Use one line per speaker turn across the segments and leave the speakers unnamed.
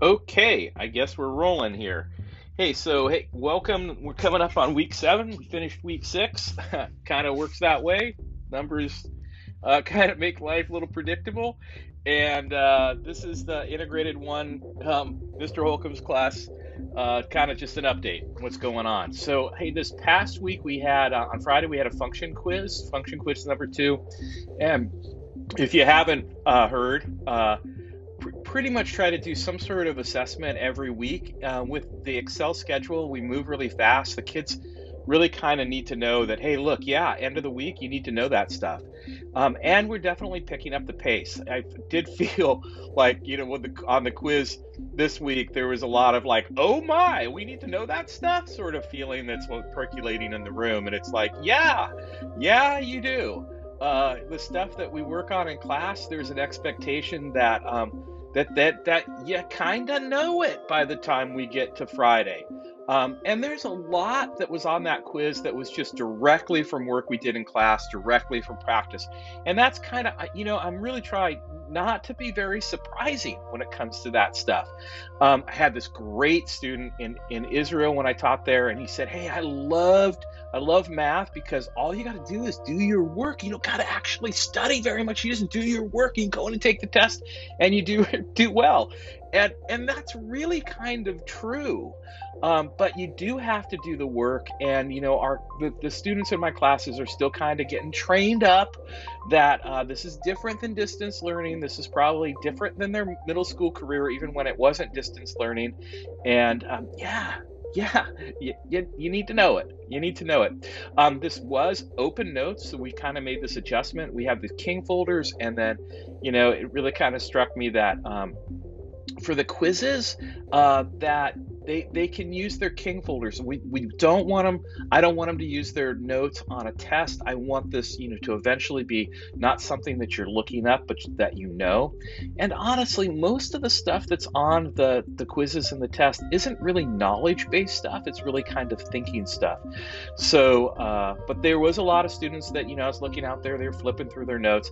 Okay, I guess we're rolling here. Hey, so hey, welcome. We're coming up on week seven. We finished week six. kind of works that way. Numbers uh, kind of make life a little predictable. And uh, this is the integrated one, um, Mr. Holcomb's class. Uh, kind of just an update what's going on. So, hey, this past week we had uh, on Friday we had a function quiz, function quiz number two, and if you haven't uh, heard, uh, pretty much try to do some sort of assessment every week. Uh, with the Excel schedule, we move really fast. The kids really kind of need to know that, hey, look, yeah, end of the week, you need to know that stuff. Um, and we're definitely picking up the pace. I did feel like, you know, the, on the quiz this week, there was a lot of like, oh my, we need to know that stuff sort of feeling that's percolating in the room. And it's like, yeah, yeah, you do uh, the stuff that we work on in class, there's an expectation that um, that that that you kind of know it by the time we get to Friday. Um, and there's a lot that was on that quiz that was just directly from work we did in class, directly from practice. And that's kind of, you know, I'm really trying not to be very surprising when it comes to that stuff. Um, I had this great student in, in Israel when I taught there, and he said, Hey, I loved I love math because all you got to do is do your work. You don't got to actually study very much. You just do your work. You go in and take the test, and you do do well. And and that's really kind of true. Um, but you do have to do the work, and you know, our the, the students in my classes are still kind of getting trained up that uh, this is different than distance learning. This is probably different than their middle school career, even when it wasn't distance learning. And um, yeah, yeah, you, you, you, need to know it. You need to know it. Um, this was open notes, so we kind of made this adjustment. We have the King folders, and then, you know, it really kind of struck me that um, for the quizzes, uh, that they they can use their king folders. We, we don't want them i don't want them to use their notes on a test. I want this you know to eventually be not something that you're looking up but that you know. And honestly most of the stuff that's on the the quizzes and the test isn't really knowledge based stuff. It's really kind of thinking stuff. So uh, but there was a lot of students that you know i was looking out there they were flipping through their notes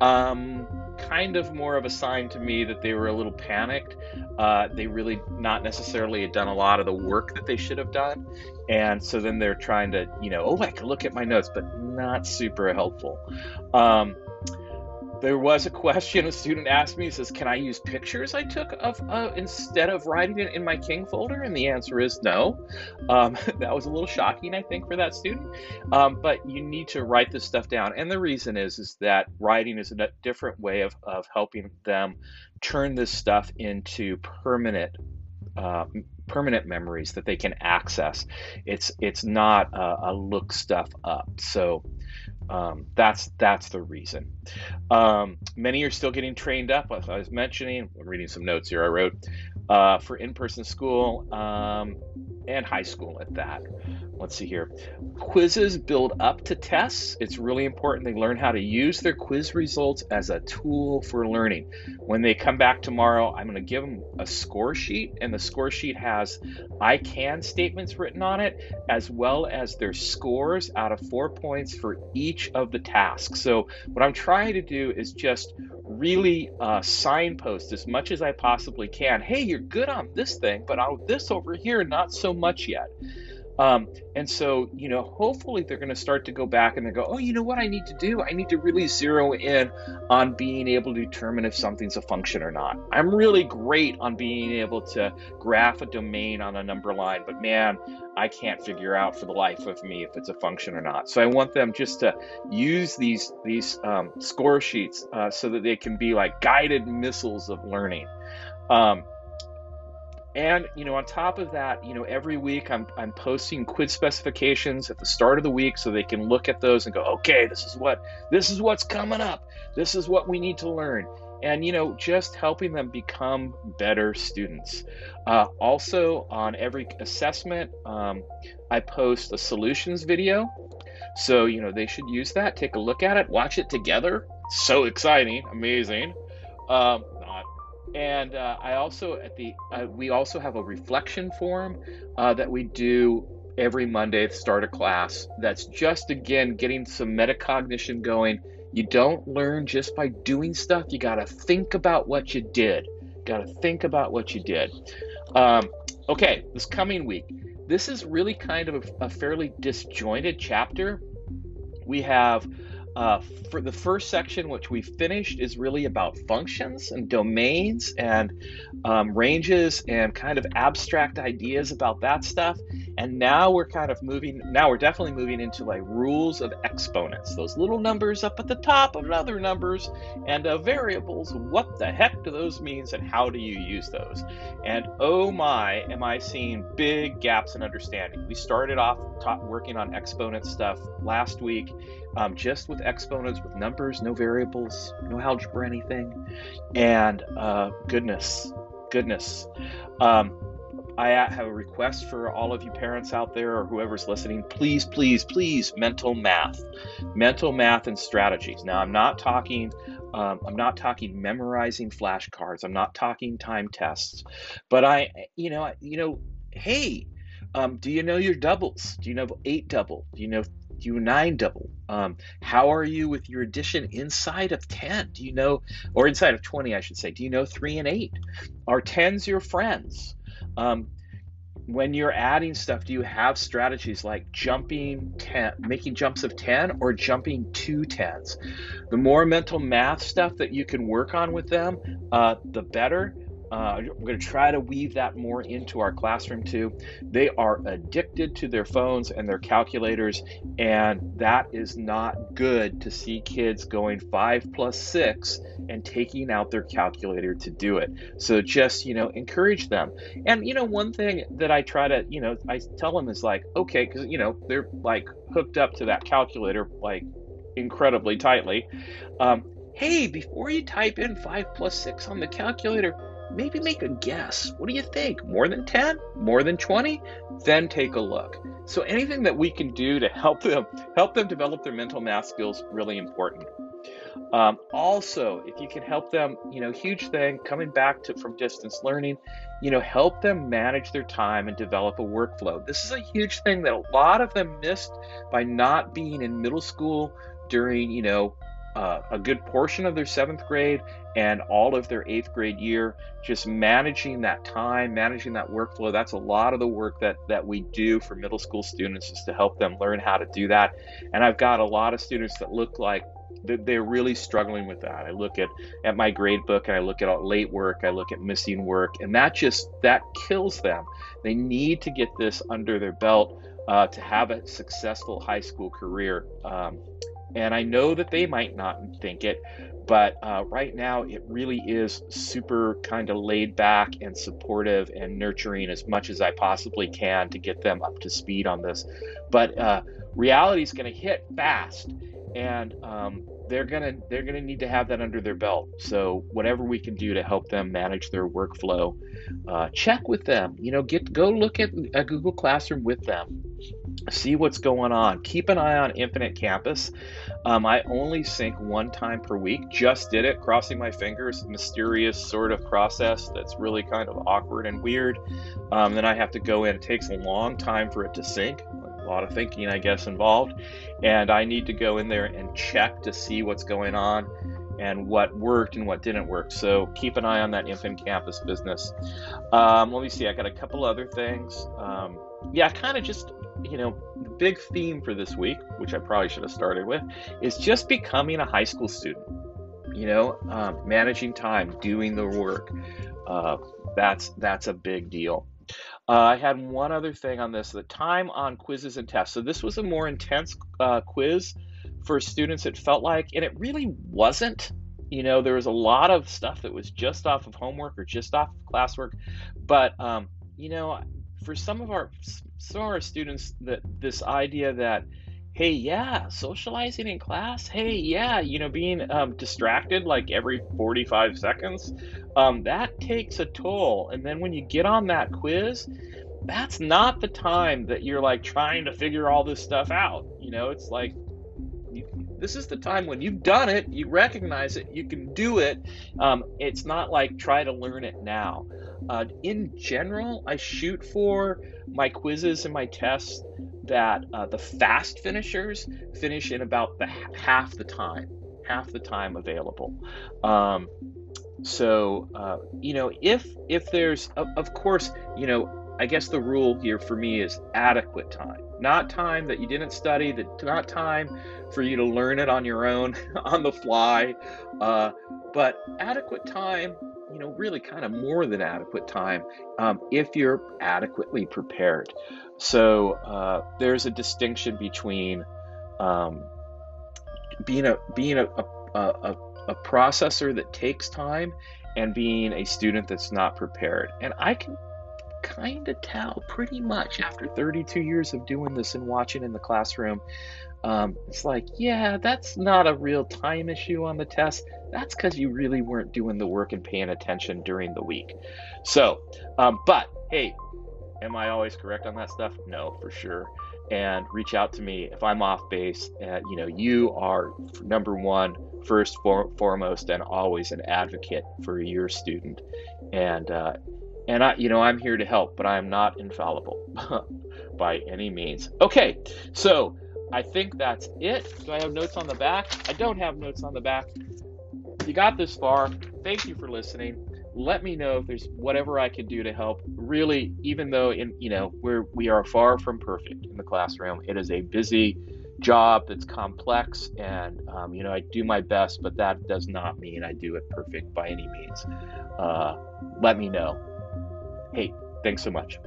um, kind of more of a sign to me that they were a little panicked uh, they really not necessarily had done a lot of the work that they should have done. And so then they're trying to, you know, oh, I can look at my notes, but not super helpful. Um, there was a question a student asked me, says, Can I use pictures I took of uh, instead of writing it in my King folder? And the answer is no. Um, that was a little shocking, I think, for that student. Um, but you need to write this stuff down. And the reason is, is that writing is a different way of, of helping them turn this stuff into permanent uh, permanent memories that they can access. It's it's not a, a look stuff up. So um, that's that's the reason. Um, many are still getting trained up. As I was mentioning, I'm reading some notes here I wrote uh, for in-person school um, and high school at that let's see here. Quizzes build up to tests. It's really important they learn how to use their quiz results as a tool for learning. When they come back tomorrow, I'm going to give them a score sheet, and the score sheet has I can statements written on it, as well as their scores out of four points for each of the tasks. So, what I'm trying to do is just really uh, signpost as much as I possibly can. Hey, you're good on this thing, but on this over here, not so much yet. Um, and so, you know, hopefully they're going to start to go back and they go, oh, you know what I need to do? I need to really zero in on being able to determine if something's a function or not. I'm really great on being able to graph a domain on a number line, but man, I can't figure out for the life of me if it's a function or not. So I want them just to use these these um, score sheets uh, so that they can be like guided missiles of learning. Um, and you know, on top of that, you know, every week I'm I'm posting quiz specifications at the start of the week so they can look at those and go, okay, this is what this is what's coming up. This is what we need to learn. And you know, just helping them become better students. Uh, also, on every assessment, um, I post a solutions video. So you know, they should use that. Take a look at it, watch it together. So exciting, amazing. Um, and uh, I also at the uh, we also have a reflection form uh, that we do every Monday at the start of class. That's just again getting some metacognition going. You don't learn just by doing stuff. You got to think about what you did. got to think about what you did. Um, okay, this coming week, this is really kind of a, a fairly disjointed chapter. We have uh, for the first section, which we finished, is really about functions and domains and um, ranges and kind of abstract ideas about that stuff. And now we're kind of moving, now we're definitely moving into like rules of exponents, those little numbers up at the top of other numbers and uh, variables. What the heck do those mean and how do you use those? And oh my, am I seeing big gaps in understanding. We started off working on exponent stuff last week um, just with exponents, with numbers, no variables, no algebra, anything. And uh, goodness, goodness. Um, I have a request for all of you parents out there or whoever's listening. Please, please, please, mental math, mental math and strategies. Now, I'm not talking. Um, I'm not talking memorizing flashcards. I'm not talking time tests, but I, you know, you know, hey, um, do you know your doubles? Do you know eight double? Do you know do you nine double? Um, how are you with your addition inside of 10? Do you know, or inside of 20, I should say, do you know three and eight? Are 10s your friends? Um, when you're adding stuff, do you have strategies like jumping 10, making jumps of 10 or jumping two 10s? The more mental math stuff that you can work on with them, uh, the better. Uh, I'm going to try to weave that more into our classroom too. They are addicted to their phones and their calculators, and that is not good to see kids going five plus six and taking out their calculator to do it. So just, you know, encourage them. And, you know, one thing that I try to, you know, I tell them is like, okay, because, you know, they're like hooked up to that calculator like incredibly tightly. Um, hey, before you type in 5 plus 6 on the calculator, maybe make a guess. What do you think? More than 10? More than 20? Then take a look. So anything that we can do to help them help them develop their mental math skills really important. Um, also, if you can help them, you know, huge thing coming back to from distance learning, you know, help them manage their time and develop a workflow. This is a huge thing that a lot of them missed by not being in middle school during, you know, uh, a good portion of their seventh grade and all of their eighth grade year just managing that time managing that workflow. That's a lot of the work that that we do for middle school students is to help them learn how to do that. And i've got a lot of students that look like they're really struggling with that. I look at at my grade book and i look at late work i look at missing work and that just that kills them. They need to get this under their belt uh, to have a successful high school career um, and I know that they might not think it, but uh, right now it really is super kind of laid back and supportive and nurturing as much as I possibly can to get them up to speed on this. But uh, reality is going to hit fast, and um, they're gonna they're gonna need to have that under their belt. So whatever we can do to help them manage their workflow, uh, check with them. You know, get go look at a Google Classroom with them see what's going on. Keep an eye on Infinite Campus. Um, I only sync one time per week. Just did it, crossing my fingers. Mysterious sort of process that's really kind of awkward and weird. Um, then I have to go in. It takes a long time for it to sync. A lot of thinking, I guess, involved. And I need to go in there and check to see what's going on and what worked and what didn't work. So keep an eye on that Infinite Campus business. Um, let me see. I got a couple other things. Yeah, kind of just you know, the big theme for this week, which I probably should have started with, is just becoming a high school student. You know, um, managing time, doing the work. Uh, that's that's a big deal. Uh, I had one other thing on this: the time on quizzes and tests. So this was a more intense uh, quiz for students. It felt like, and it really wasn't. You know, there was a lot of stuff that was just off of homework or just off of classwork, but um, you know, for some of our some of our students that this idea that hey yeah socializing in class hey yeah you know being um, distracted like every 45 seconds um, that takes a toll. And then when you get on that quiz that's not the time that you're like trying to figure all this stuff out. You know it's like this is the time when you've done it you recognize it you can do it. Um, it's not like try to learn it now uh, in general, I shoot for my quizzes and my tests that uh, the fast finishers finish in about the half the time, half the time available. Um, so uh, you know, if if there's of, of course, you know, I guess the rule here for me is adequate time, not time that you didn't study, that not time for you to learn it on your own on the fly, uh, but adequate time. You know, really kind of more than adequate time um, if you're adequately prepared. So uh, there's a distinction between um, being a being a, a, a, a processor that takes time and being a student that's not prepared. And I can kind of tell pretty much after 32 years of doing this and watching in the classroom. Um, it's like, yeah, that's not a real time issue on the test. That's because you really weren't doing the work and paying attention during the week. So, um, but hey, am I always correct on that stuff? No, for sure and reach out to me if I'm off base. And you know, you are number one, first for, foremost, and always an advocate for your student. And uh, and I, you know, I'm here to help, but I am not infallible by any means. Okay, so I think that's it. Do I have notes on the back? I don't have notes on the back. You got this far. Thank you for listening let me know if there's whatever I can do to help. Really, even though in you know we're we are far from perfect in the classroom, it is a busy job that's complex, and um, you know I do my best, but that does not mean I do it perfect by any means. Uh, let me know. Hey, thanks so much.